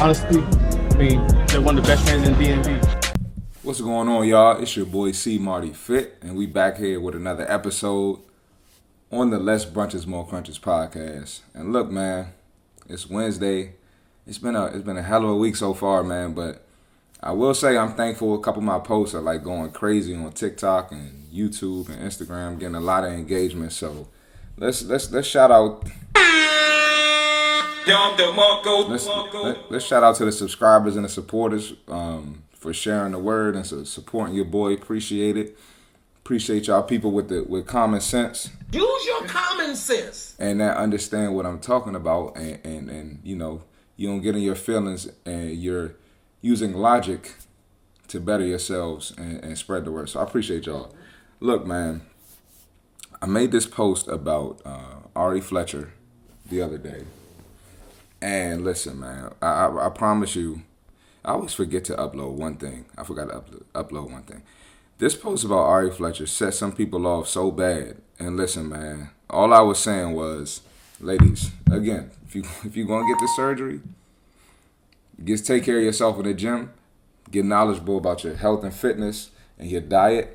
honestly, I mean, they're one of the best trainers in DMV. What's going on, y'all? It's your boy C Marty Fit, and we back here with another episode on the Less Brunches More Crunches podcast. And look, man, it's Wednesday. It's been a it's been a hell of a week so far, man. But I will say I'm thankful. A couple of my posts are like going crazy on TikTok and YouTube and Instagram, getting a lot of engagement. So let's let's let's shout out. Let's, let, us shout out to the subscribers and the supporters um, for sharing the word and so supporting your boy. Appreciate it. Appreciate y'all people with the with common sense. Use your common sense. And that understand what I'm talking about and, and, and you know, you don't get in your feelings and you're using logic to better yourselves and, and spread the word. So I appreciate y'all. Look, man, I made this post about uh, Ari Fletcher the other day. And listen, man, I, I, I, promise you, I always forget to upload one thing. I forgot to upload, upload one thing. This post about Ari Fletcher set some people off so bad. And listen, man, all I was saying was, ladies, again, if you if you're gonna get the surgery, just take care of yourself in the gym. Get knowledgeable about your health and fitness and your diet.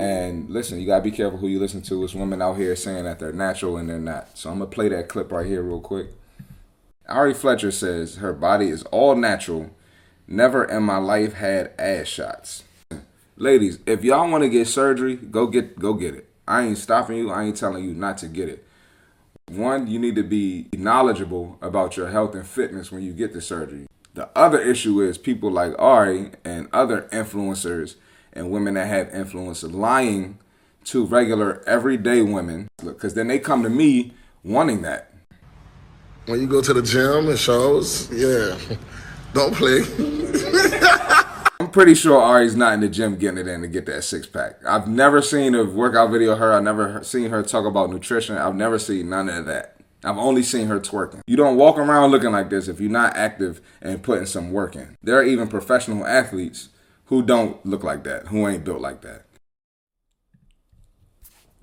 And listen, you gotta be careful who you listen to. It's women out here saying that they're natural and they're not. So I'm gonna play that clip right here real quick. Ari Fletcher says her body is all natural. Never in my life had ass shots. Ladies, if y'all want to get surgery, go get go get it. I ain't stopping you. I ain't telling you not to get it. One, you need to be knowledgeable about your health and fitness when you get the surgery. The other issue is people like Ari and other influencers and women that have influence lying to regular everyday women because then they come to me wanting that when you go to the gym and shows, yeah, don't play. I'm pretty sure Ari's not in the gym getting it in to get that six pack. I've never seen a workout video of her. I've never seen her talk about nutrition. I've never seen none of that. I've only seen her twerking. You don't walk around looking like this if you're not active and putting some work in. There are even professional athletes who don't look like that, who ain't built like that.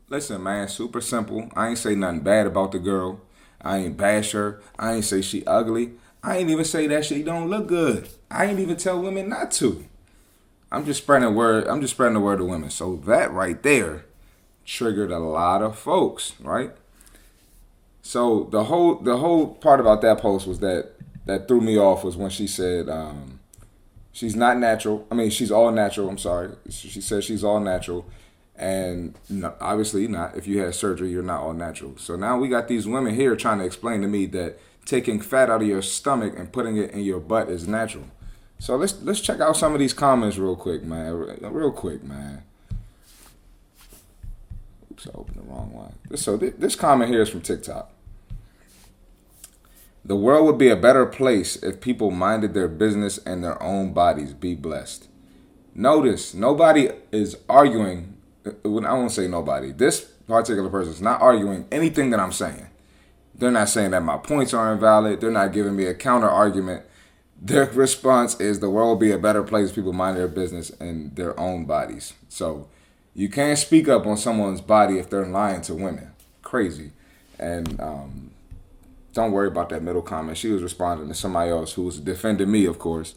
Listen, man, super simple. I ain't say nothing bad about the girl. I ain't bash her. I ain't say she ugly. I ain't even say that she don't look good. I ain't even tell women not to. I'm just spreading the word. I'm just spreading the word to women. So that right there triggered a lot of folks, right? So the whole the whole part about that post was that that threw me off was when she said um, she's not natural. I mean, she's all natural. I'm sorry. She said she's all natural and no, obviously not. If you had surgery, you're not all natural. So now we got these women here trying to explain to me that taking fat out of your stomach and putting it in your butt is natural. So let's let's check out some of these comments real quick, man. Real quick, man. Oops, I opened the wrong one. So this comment here is from TikTok. The world would be a better place if people minded their business and their own bodies. Be blessed. Notice nobody is arguing I won't say nobody. This particular person is not arguing anything that I'm saying. They're not saying that my points are invalid. They're not giving me a counter argument. Their response is the world will be a better place if people mind their business and their own bodies. So you can't speak up on someone's body if they're lying to women. Crazy. And um, don't worry about that middle comment. She was responding to somebody else who was defending me, of course.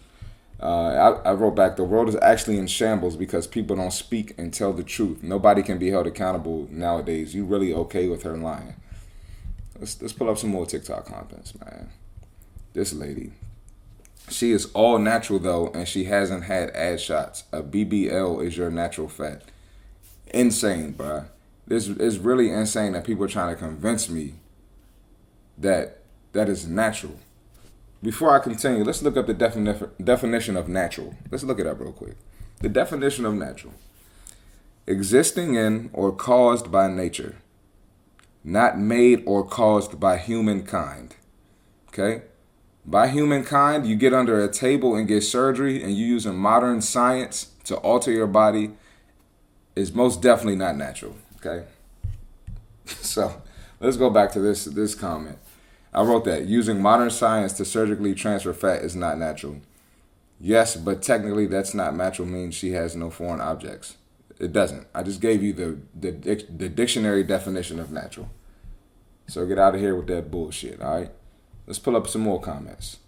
Uh, I, I, wrote back, the world is actually in shambles because people don't speak and tell the truth. Nobody can be held accountable nowadays. You really okay with her lying? Let's let's pull up some more TikTok contents, man. This lady, she is all natural though, and she hasn't had ad shots. A BBL is your natural fat. Insane, bruh. This is really insane that people are trying to convince me that that is natural. Before I continue, let's look up the defini- definition of natural. Let's look it up real quick. The definition of natural existing in or caused by nature, not made or caused by humankind. Okay? By humankind, you get under a table and get surgery and you using modern science to alter your body is most definitely not natural. Okay? So let's go back to this this comment. I wrote that using modern science to surgically transfer fat is not natural. Yes, but technically that's not natural means she has no foreign objects. It doesn't. I just gave you the the, the dictionary definition of natural. So get out of here with that bullshit, all right? Let's pull up some more comments.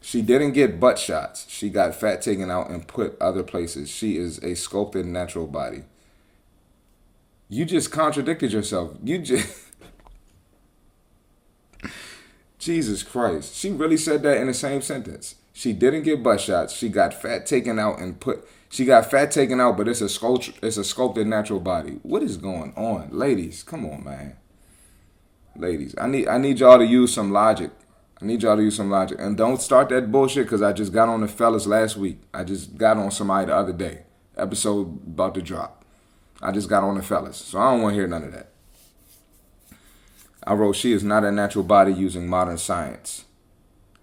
She didn't get butt shots. She got fat taken out and put other places. She is a sculpted natural body. You just contradicted yourself. You just Jesus Christ. She really said that in the same sentence. She didn't get butt shots. She got fat taken out and put she got fat taken out, but it's a sculpture it's a sculpted natural body. What is going on? Ladies, come on, man. Ladies, I need I need y'all to use some logic. I need y'all to use some logic. And don't start that bullshit because I just got on the fellas last week. I just got on somebody the other day. Episode about to drop. I just got on the fellas. So I don't want to hear none of that. I wrote, she is not a natural body using modern science.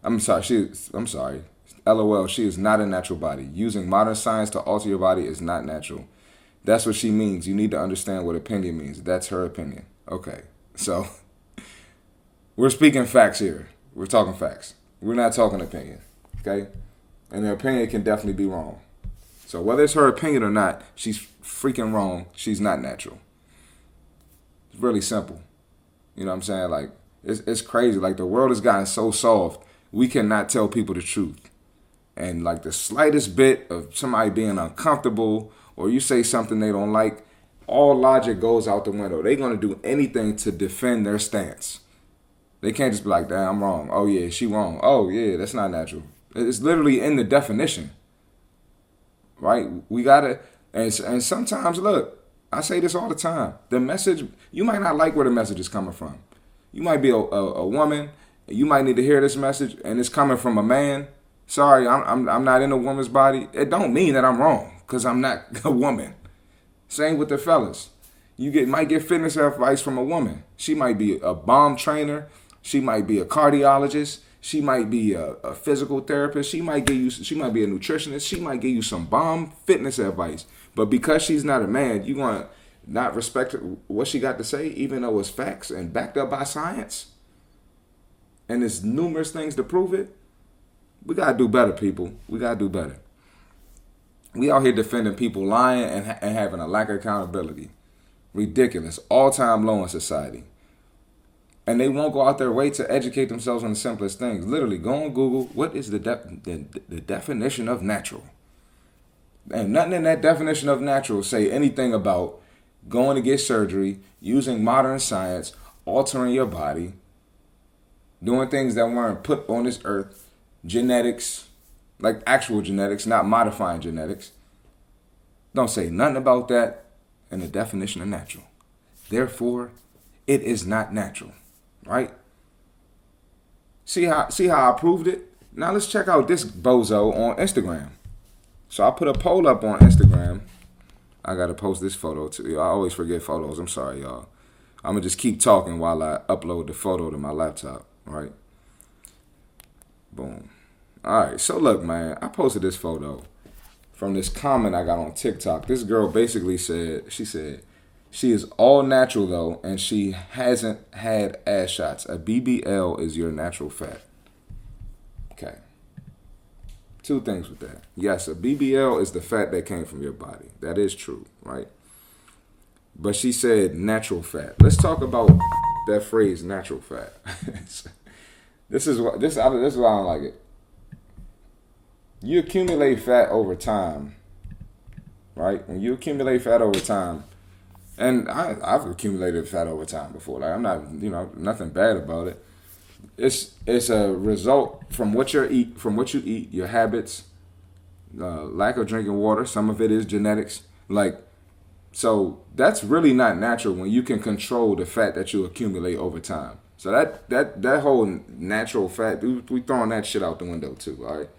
I'm sorry, she I'm sorry. LOL, she is not a natural body. Using modern science to alter your body is not natural. That's what she means. You need to understand what opinion means. That's her opinion. Okay. So we're speaking facts here. We're talking facts. We're not talking opinion. Okay? And her opinion can definitely be wrong. So whether it's her opinion or not, she's freaking wrong. She's not natural. It's really simple. You know what I'm saying? Like it's it's crazy. Like the world has gotten so soft, we cannot tell people the truth. And like the slightest bit of somebody being uncomfortable or you say something they don't like, all logic goes out the window. They're gonna do anything to defend their stance. They can't just be like, damn, I'm wrong. Oh yeah, she wrong. Oh yeah, that's not natural. It's literally in the definition. Right? We gotta and and sometimes look, I say this all the time. The message, you might not like where the message is coming from. You might be a, a, a woman, you might need to hear this message, and it's coming from a man. Sorry, I'm, I'm, I'm not in a woman's body. It don't mean that I'm wrong, because I'm not a woman. Same with the fellas. You get might get fitness advice from a woman. She might be a bomb trainer. She might be a cardiologist. She might be a, a physical therapist. She might give you. She might be a nutritionist. She might give you some bomb fitness advice. But because she's not a man, you want to not respect what she got to say, even though it's facts and backed up by science. And there's numerous things to prove it. We gotta do better, people. We gotta do better. We out here defending people lying and, ha- and having a lack of accountability. Ridiculous. All time low in society. And they won't go out their way to educate themselves on the simplest things. Literally, go on Google. What is the, de- the, the definition of natural? And nothing in that definition of natural say anything about going to get surgery, using modern science, altering your body, doing things that weren't put on this earth, genetics, like actual genetics, not modifying genetics. Don't say nothing about that in the definition of natural. Therefore, it is not natural, right? See how see how I proved it? Now let's check out this bozo on Instagram. So I put a poll up on Instagram. I gotta post this photo too. I always forget photos. I'm sorry, y'all. I'm gonna just keep talking while I upload the photo to my laptop. Right. Boom. All right. So look, man. I posted this photo from this comment I got on TikTok. This girl basically said, she said, she is all natural though, and she hasn't had ass shots. A BBL is your natural fat. Okay. Two things with that. Yes, a BBL is the fat that came from your body. That is true, right? But she said natural fat. Let's talk about that phrase, natural fat. this is what this this is why I don't like it. You accumulate fat over time, right? When you accumulate fat over time, and I, I've accumulated fat over time before. Like I'm not, you know, nothing bad about it it's it's a result from what you eat from what you eat, your habits, uh, lack of drinking water. Some of it is genetics. Like so, that's really not natural when you can control the fat that you accumulate over time. So that that that whole natural fat, we, we throwing that shit out the window too. All right.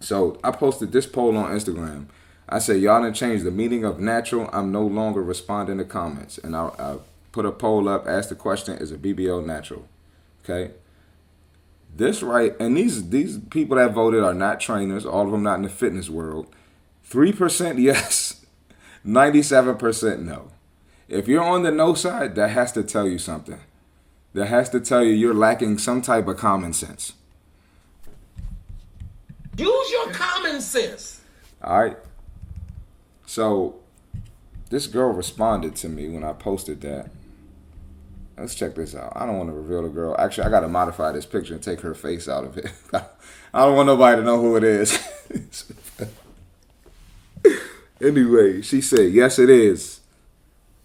So I posted this poll on Instagram. I said y'all didn't change the meaning of natural. I'm no longer responding to comments, and I, I put a poll up, asked the question: Is a BBL natural? Okay. This right, and these these people that voted are not trainers. All of them not in the fitness world. Three percent yes, ninety-seven percent no. If you're on the no side, that has to tell you something. That has to tell you you're lacking some type of common sense. Use your common sense. All right. So, this girl responded to me when I posted that. Let's check this out. I don't want to reveal the girl. Actually, I got to modify this picture and take her face out of it. I don't want nobody to know who it is. anyway, she said, yes, it is.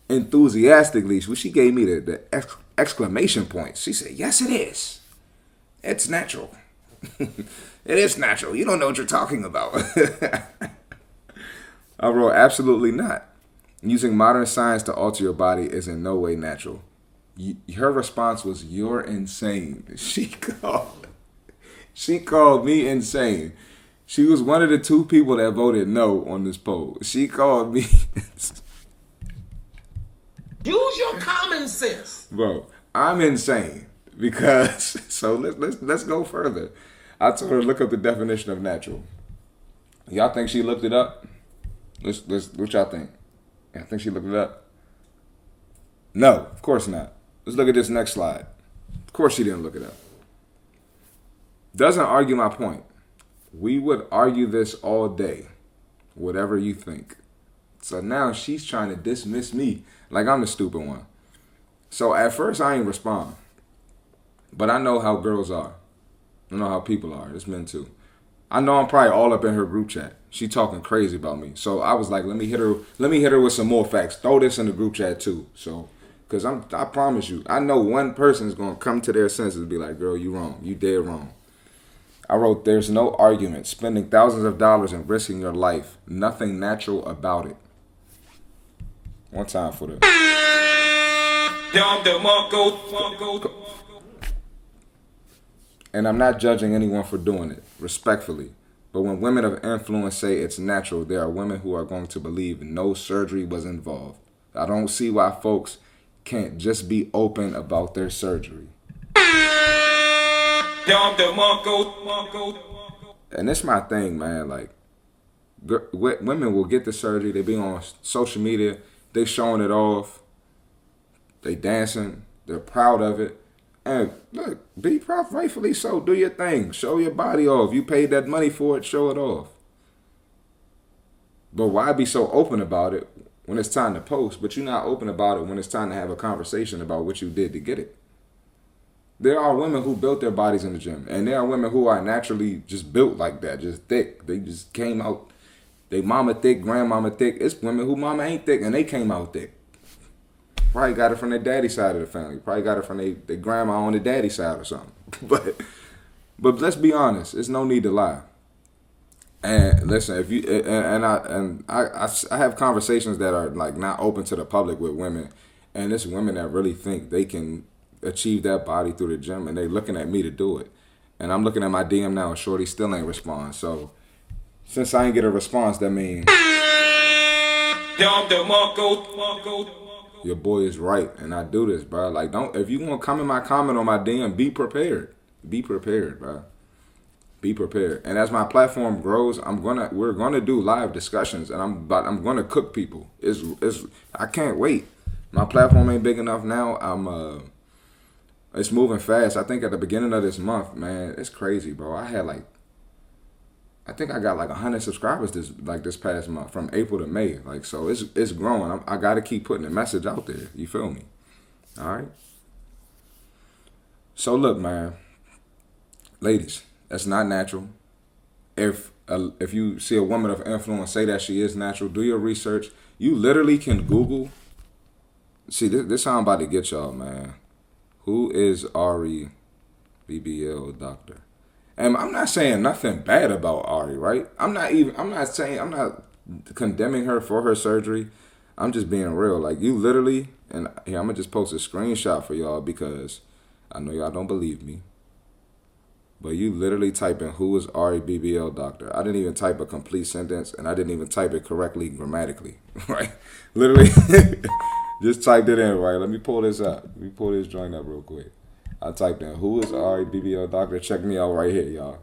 Enthusiastically, she gave me the, the ex- exclamation point. She said, yes, it is. It's natural. it is natural. You don't know what you're talking about. I wrote, absolutely not. Using modern science to alter your body is in no way natural. her response was, "You're insane." She called, she called me insane. She was one of the two people that voted no on this poll. She called me. Use your common sense, bro. I'm insane because so let's let's let's go further. I told her to look up the definition of natural. Y'all think she looked it up? Let's let's what y'all think? I think she looked it up. No, of course not. Let's look at this next slide. Of course she didn't look it up. Doesn't argue my point. We would argue this all day, whatever you think. So now she's trying to dismiss me like I'm the stupid one. So at first I ain't respond. But I know how girls are. I know how people are. It's men too. I know I'm probably all up in her group chat. She talking crazy about me. So I was like, let me hit her. Let me hit her with some more facts. Throw this in the group chat too. So, cause I'm, I promise you, I know one person is gonna come to their senses and be like, girl, you wrong. You dead wrong. I wrote, there's no argument. Spending thousands of dollars and risking your life. Nothing natural about it. One time for the. And I'm not judging anyone for doing it, respectfully. But when women of influence say it's natural, there are women who are going to believe no surgery was involved. I don't see why folks can't just be open about their surgery. And that's my thing, man. Like, women will get the surgery. They be on social media. They showing it off. They dancing. They're proud of it. And look, be proud, rightfully so. Do your thing. Show your body off. You paid that money for it. Show it off. But why be so open about it when it's time to post, but you're not open about it when it's time to have a conversation about what you did to get it? There are women who built their bodies in the gym, and there are women who are naturally just built like that, just thick. They just came out, they mama thick, grandmama thick. It's women who mama ain't thick, and they came out thick. Probably got it from their daddy side of the family. Probably got it from their, their grandma on the daddy side or something. but but let's be honest. There's no need to lie. And listen, if you and, I and I, I I have conversations that are like not open to the public with women, and it's women that really think they can achieve that body through the gym, and they're looking at me to do it. And I'm looking at my DM now, and Shorty still ain't respond. So since I ain't get a response, that means your boy is right, and I do this, bro. Like, don't if you want to come in my comment on my DM, be prepared. Be prepared, bro. Be prepared. And as my platform grows, I'm gonna we're gonna do live discussions, and I'm but I'm gonna cook people. It's it's I can't wait. My platform ain't big enough now. I'm uh, it's moving fast. I think at the beginning of this month, man, it's crazy, bro. I had like I think I got like hundred subscribers this like this past month from April to May. Like so, it's it's growing. I, I got to keep putting the message out there. You feel me? All right. So look, man, ladies, that's not natural. If if you see a woman of influence say that she is natural, do your research. You literally can Google. See, this, this how I'm about to get y'all, man. Who is Ari BBL doctor? And I'm not saying nothing bad about Ari, right? I'm not even I'm not saying I'm not condemning her for her surgery. I'm just being real. Like you literally and here I'm gonna just post a screenshot for y'all because I know y'all don't believe me. But you literally type in who is Ari BBL doctor. I didn't even type a complete sentence and I didn't even type it correctly grammatically. Right? Literally just typed it in, right? Let me pull this up. Let me pull this joint up real quick. I typed in who is Ari BBL doctor. Check me out right here, y'all.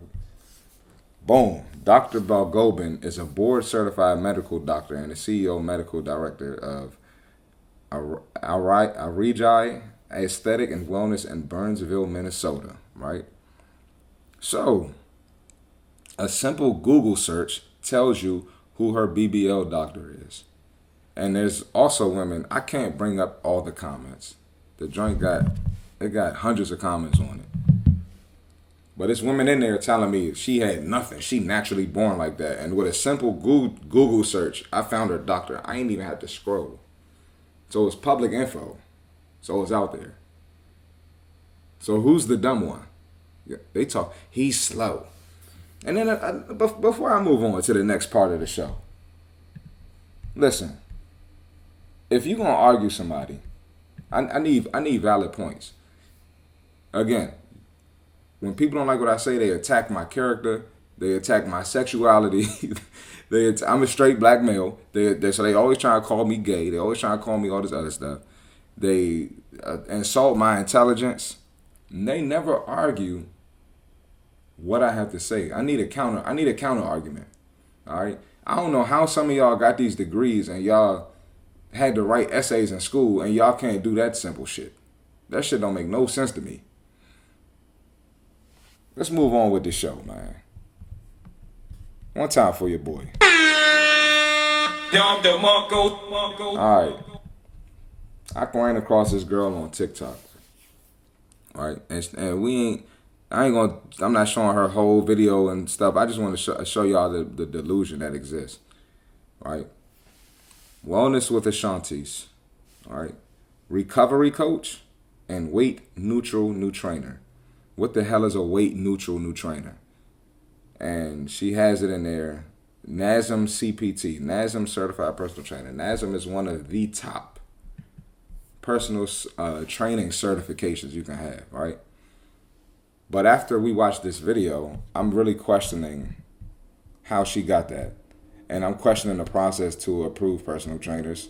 Boom. Dr. Balgobin is a board certified medical doctor and the CEO medical director of Arigi Aesthetic and Wellness in Burnsville, Minnesota, right? So, a simple Google search tells you who her BBL doctor is. And there's also women, I can't bring up all the comments The joint got it got hundreds of comments on it. But it's women in there telling me she had nothing. She naturally born like that. And with a simple Google, search, I found her doctor. I ain't even have to scroll. So it's public info. So it's out there. So who's the dumb one? Yeah, they talk. He's slow. And then uh, before I move on to the next part of the show, listen. If you're gonna argue somebody, I, I need I need valid points. Again, when people don't like what I say, they attack my character. They attack my sexuality. they I'm a straight black male. They, they so they always try to call me gay. They always try to call me all this other stuff. They uh, insult my intelligence. they never argue what I have to say. I need a counter. I need a counter argument. All right. I don't know how some of y'all got these degrees and y'all had to write essays in school and y'all can't do that simple shit. That shit don't make no sense to me. Let's move on with the show, man. One time for your boy. All right. I ran across this girl on TikTok. Right, and, and we ain't. I ain't gonna. I'm not showing her whole video and stuff. I just want to show, show y'all the, the delusion that exists. Right. Wellness with Ashanti's. All right. Recovery coach and weight neutral new trainer what the hell is a weight neutral new trainer? And she has it in there. NASM CPT, NASM Certified Personal Trainer. NASM is one of the top personal uh, training certifications you can have, right? But after we watched this video, I'm really questioning how she got that. And I'm questioning the process to approve personal trainers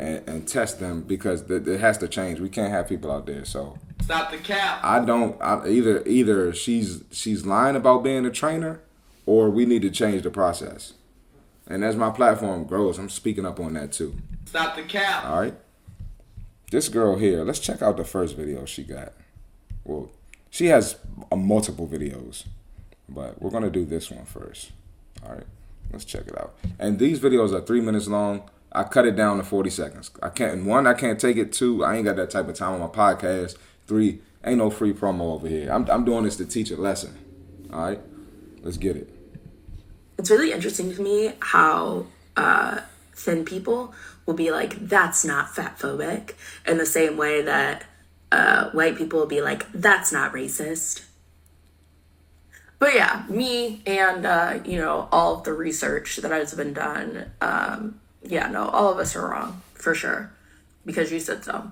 and, and test them because th- it has to change. We can't have people out there. So stop the cap. I don't I, either. Either she's she's lying about being a trainer, or we need to change the process. And as my platform grows, I'm speaking up on that too. Stop the cap. All right. This girl here. Let's check out the first video she got. Well, she has a multiple videos, but we're gonna do this one first. All right. Let's check it out. And these videos are three minutes long. I cut it down to 40 seconds. I can't, one, I can't take it. Two, I ain't got that type of time on my podcast. Three, ain't no free promo over here. I'm, I'm doing this to teach a lesson. All right, let's get it. It's really interesting to me how uh, thin people will be like, that's not fat phobic, in the same way that uh, white people will be like, that's not racist. But yeah, me and, uh, you know, all of the research that has been done um, yeah, no, all of us are wrong for sure because you said so.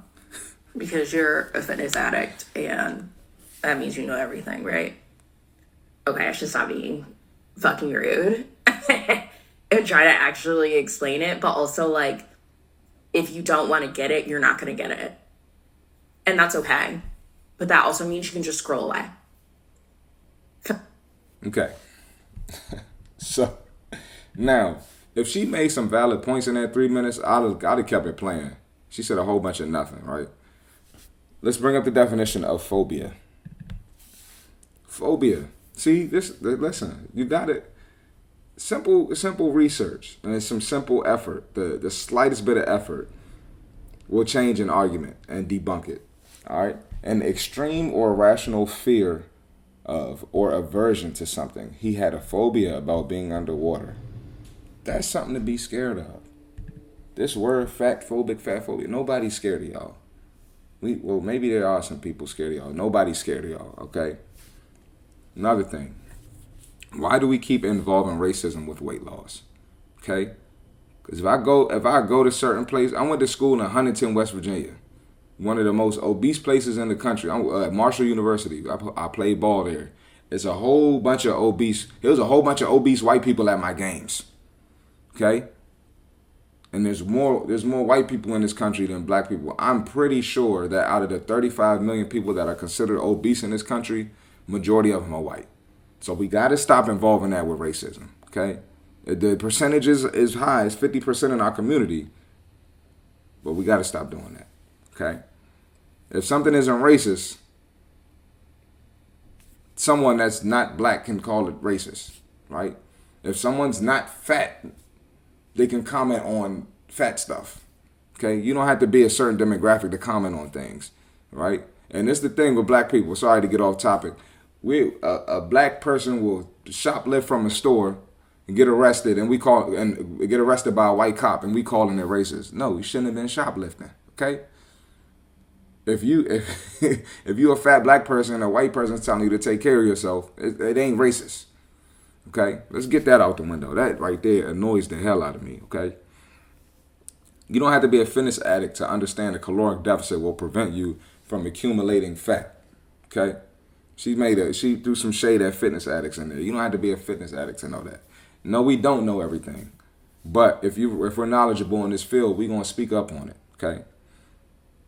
Because you're a fitness addict and that means you know everything, right? Okay, I should stop being fucking rude and try to actually explain it, but also like if you don't want to get it, you're not going to get it. And that's okay. But that also means you can just scroll away. okay. so now if she made some valid points in that three minutes, I'd have, I'd have kept it playing. She said a whole bunch of nothing, right? Let's bring up the definition of phobia. Phobia. See, this. Listen, you got it. Simple, simple research and some simple effort. The the slightest bit of effort will change an argument and debunk it. All right. An extreme or irrational fear of or aversion to something. He had a phobia about being underwater. That's something to be scared of. This word fat phobic, fat phobia, nobody's scared of y'all. We well maybe there are some people scared of y'all. Nobody's scared of y'all, okay? Another thing. Why do we keep involving racism with weight loss? Okay? Because if I go if I go to certain place, I went to school in Huntington, West Virginia, one of the most obese places in the country. I'm uh, at Marshall University. I, I played ball there. It's a whole bunch of obese. There was a whole bunch of obese white people at my games. Okay? And there's more there's more white people in this country than black people. I'm pretty sure that out of the 35 million people that are considered obese in this country, majority of them are white. So we got to stop involving that with racism, okay? The percentage is, is high, it's 50% in our community, but we got to stop doing that, okay? If something isn't racist, someone that's not black can call it racist, right? If someone's not fat, they can comment on fat stuff. Okay, you don't have to be a certain demographic to comment on things. right? And is the thing with black people. Sorry to get off topic. We a, a black person will shoplift from a store and get arrested, and we call and get arrested by a white cop, and we calling it racist. No, you shouldn't have been shoplifting. Okay. If you if if you a fat black person and a white person's telling you to take care of yourself, it, it ain't racist. Okay, let's get that out the window. That right there annoys the hell out of me. Okay. You don't have to be a fitness addict to understand a caloric deficit will prevent you from accumulating fat. Okay? She made a she threw some shade at fitness addicts in there. You don't have to be a fitness addict to know that. No, we don't know everything. But if you if we're knowledgeable in this field, we're gonna speak up on it. Okay?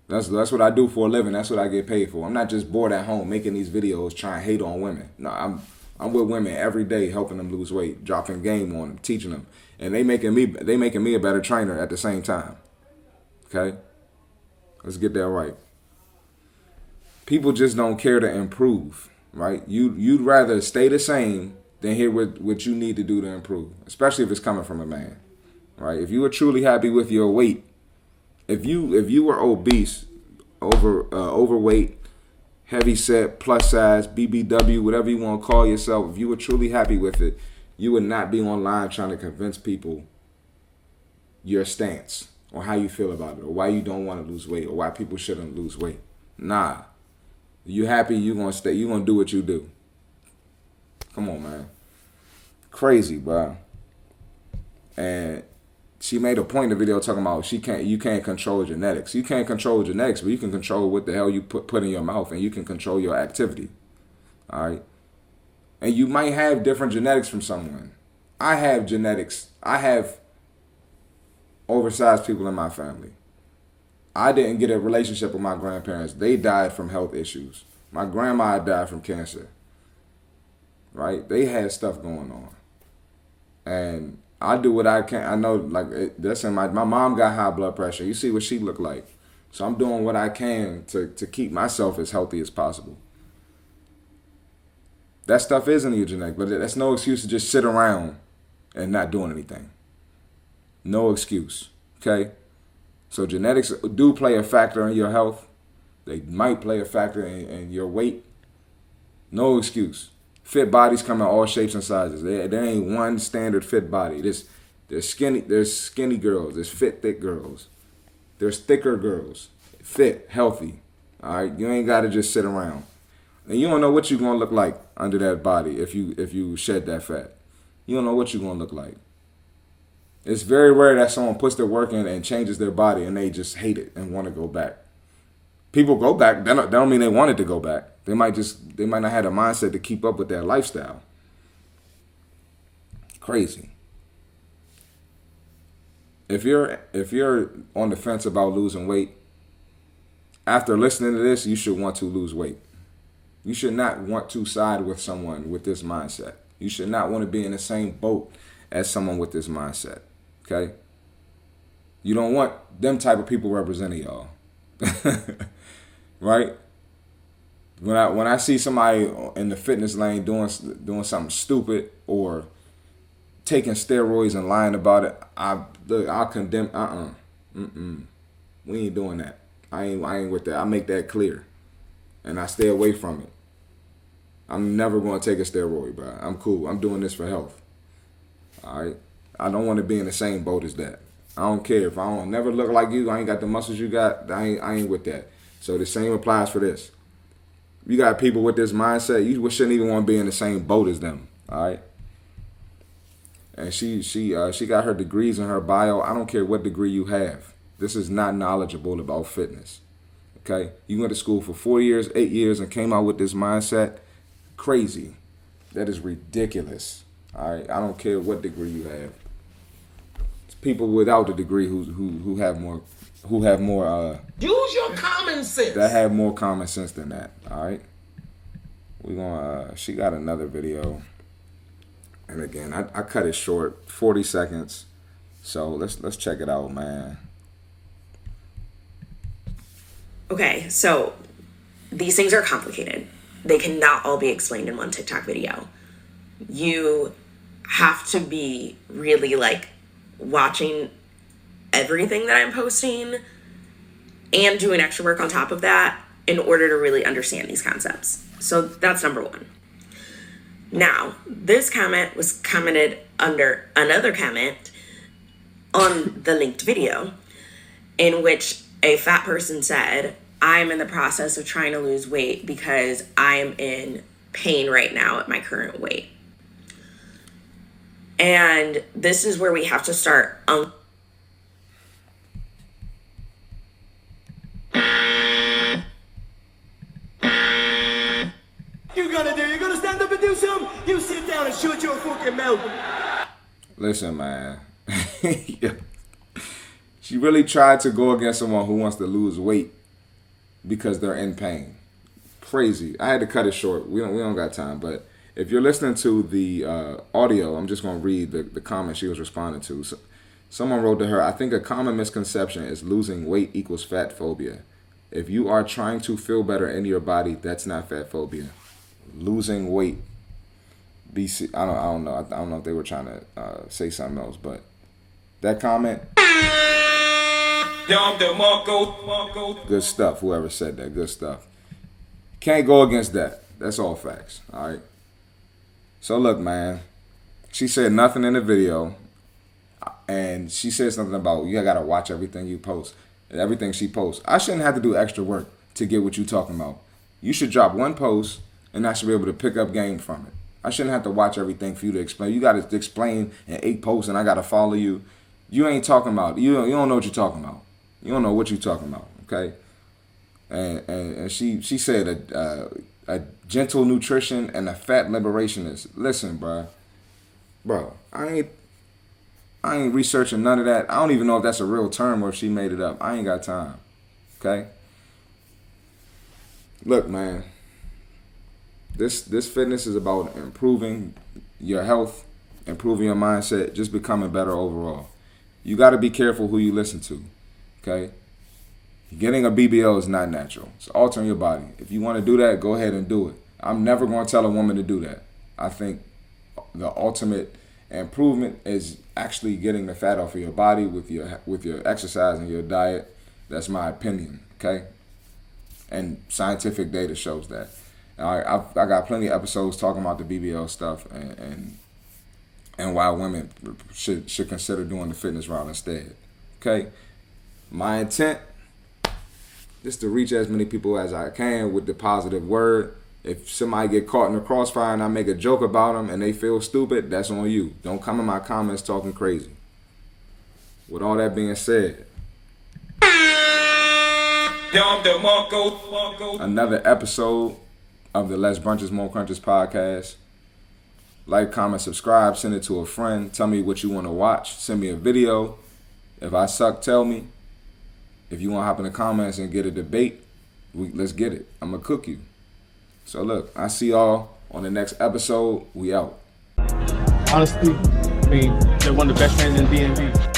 That's that's what I do for a living. That's what I get paid for. I'm not just bored at home making these videos trying to hate on women. No, I'm I'm with women every day helping them lose weight, dropping game on them, teaching them. And they making me they making me a better trainer at the same time. Okay? Let's get that right. People just don't care to improve, right? You you'd rather stay the same than hear what, what you need to do to improve, especially if it's coming from a man. Right? If you are truly happy with your weight, if you if you were obese, over uh, overweight, heavy set, plus size, BBW, whatever you want to call yourself, if you were truly happy with it, you would not be online trying to convince people your stance or how you feel about it or why you don't want to lose weight or why people shouldn't lose weight. Nah. You happy, you gonna stay, you gonna do what you do. Come on, man. Crazy, bro. And she made a point in the video talking about she can't you can't control genetics. You can't control genetics, but you can control what the hell you put put in your mouth and you can control your activity. All right. And you might have different genetics from someone. I have genetics. I have oversized people in my family. I didn't get a relationship with my grandparents. They died from health issues. My grandma died from cancer. Right? They had stuff going on. And I do what I can. I know, like, that's in my, my mom got high blood pressure. You see what she looked like. So I'm doing what I can to, to keep myself as healthy as possible. That stuff is in your genetic, but that's no excuse to just sit around and not doing anything. No excuse. Okay? So genetics do play a factor in your health. They might play a factor in, in your weight. No excuse. Fit bodies come in all shapes and sizes. There, there ain't one standard fit body. There's there's skinny there's skinny girls. There's fit thick girls. There's thicker girls. Fit, healthy. All right. You ain't got to just sit around. And you don't know what you're gonna look like under that body if you if you shed that fat. You don't know what you're gonna look like. It's very rare that someone puts their work in and changes their body and they just hate it and want to go back. People go back. That don't, that don't mean they wanted to go back. They might just they might not have a mindset to keep up with that lifestyle. Crazy. If you're if you're on the fence about losing weight, after listening to this, you should want to lose weight. You should not want to side with someone with this mindset. You should not want to be in the same boat as someone with this mindset. Okay? You don't want them type of people representing y'all. right? When I when I see somebody in the fitness lane doing doing something stupid or taking steroids and lying about it, I look, I condemn. Uh uh-uh. uh, mm We ain't doing that. I ain't I ain't with that. I make that clear, and I stay away from it. I'm never going to take a steroid, bro. I'm cool. I'm doing this for health. All right. I don't want to be in the same boat as that. I don't care if I don't never look like you. I ain't got the muscles you got. I ain't, I ain't with that. So the same applies for this. You got people with this mindset. You shouldn't even want to be in the same boat as them. All right. And she she uh, she got her degrees in her bio. I don't care what degree you have. This is not knowledgeable about fitness. Okay. You went to school for four years, eight years, and came out with this mindset. Crazy. That is ridiculous. All right. I don't care what degree you have It's people without a degree who who who have more who have more uh use your common sense. that have more common sense than that all right? We gonna uh she got another video. And again I, I cut it short 40 seconds. So let's let's check it out man. Okay so these things are complicated. They cannot all be explained in one tiktok video. You have to be really like watching everything that I'm posting and doing extra work on top of that in order to really understand these concepts. So that's number one. Now, this comment was commented under another comment on the linked video in which a fat person said, I'm in the process of trying to lose weight because I'm in pain right now at my current weight. And this is where we have to start un- You gonna do? You gonna stand up and do something? You sit down and shut your fucking mouth. Listen, man. Yeah. She really tried to go against someone who wants to lose weight because they're in pain. Crazy. I had to cut it short. We don't we don't got time, but if you're listening to the uh, audio, I'm just gonna read the, the comment she was responding to. So, someone wrote to her, I think a common misconception is losing weight equals fat phobia. If you are trying to feel better in your body, that's not fat phobia. Losing weight BC. I don't. I don't know. I don't know if they were trying to uh, say something else, but that comment, good stuff. Whoever said that, good stuff. Can't go against that. That's all facts. All right. So look, man. She said nothing in the video, and she said something about you gotta watch everything you post, and everything she posts. I shouldn't have to do extra work to get what you talking about. You should drop one post, and I should be able to pick up game from it. I shouldn't have to watch everything for you to explain. You got to explain in eight posts, and I got to follow you. You ain't talking about. You don't, you don't know what you're talking about. You don't know what you're talking about. Okay. And and, and she she said a uh, a gentle nutrition and a fat liberationist. Listen, bro, bro, I ain't I ain't researching none of that. I don't even know if that's a real term or if she made it up. I ain't got time. Okay. Look, man. This this fitness is about improving your health, improving your mindset, just becoming better overall. You got to be careful who you listen to. Okay? Getting a BBL is not natural. It's altering your body. If you want to do that, go ahead and do it. I'm never going to tell a woman to do that. I think the ultimate improvement is actually getting the fat off of your body with your with your exercise and your diet. That's my opinion. Okay? And scientific data shows that. I I've, I got plenty of episodes talking about the BBL stuff and and, and why women should should consider doing the fitness route instead. Okay, my intent is to reach as many people as I can with the positive word. If somebody get caught in the crossfire and I make a joke about them and they feel stupid, that's on you. Don't come in my comments talking crazy. With all that being said, another episode of the Less Brunches More Crunches podcast. Like, comment, subscribe, send it to a friend. Tell me what you want to watch. Send me a video. If I suck, tell me. If you want to hop in the comments and get a debate, we, let's get it. I'm going to cook you. So, look, I see y'all on the next episode. We out. Honestly, I mean, they're one of the best fans in DMV.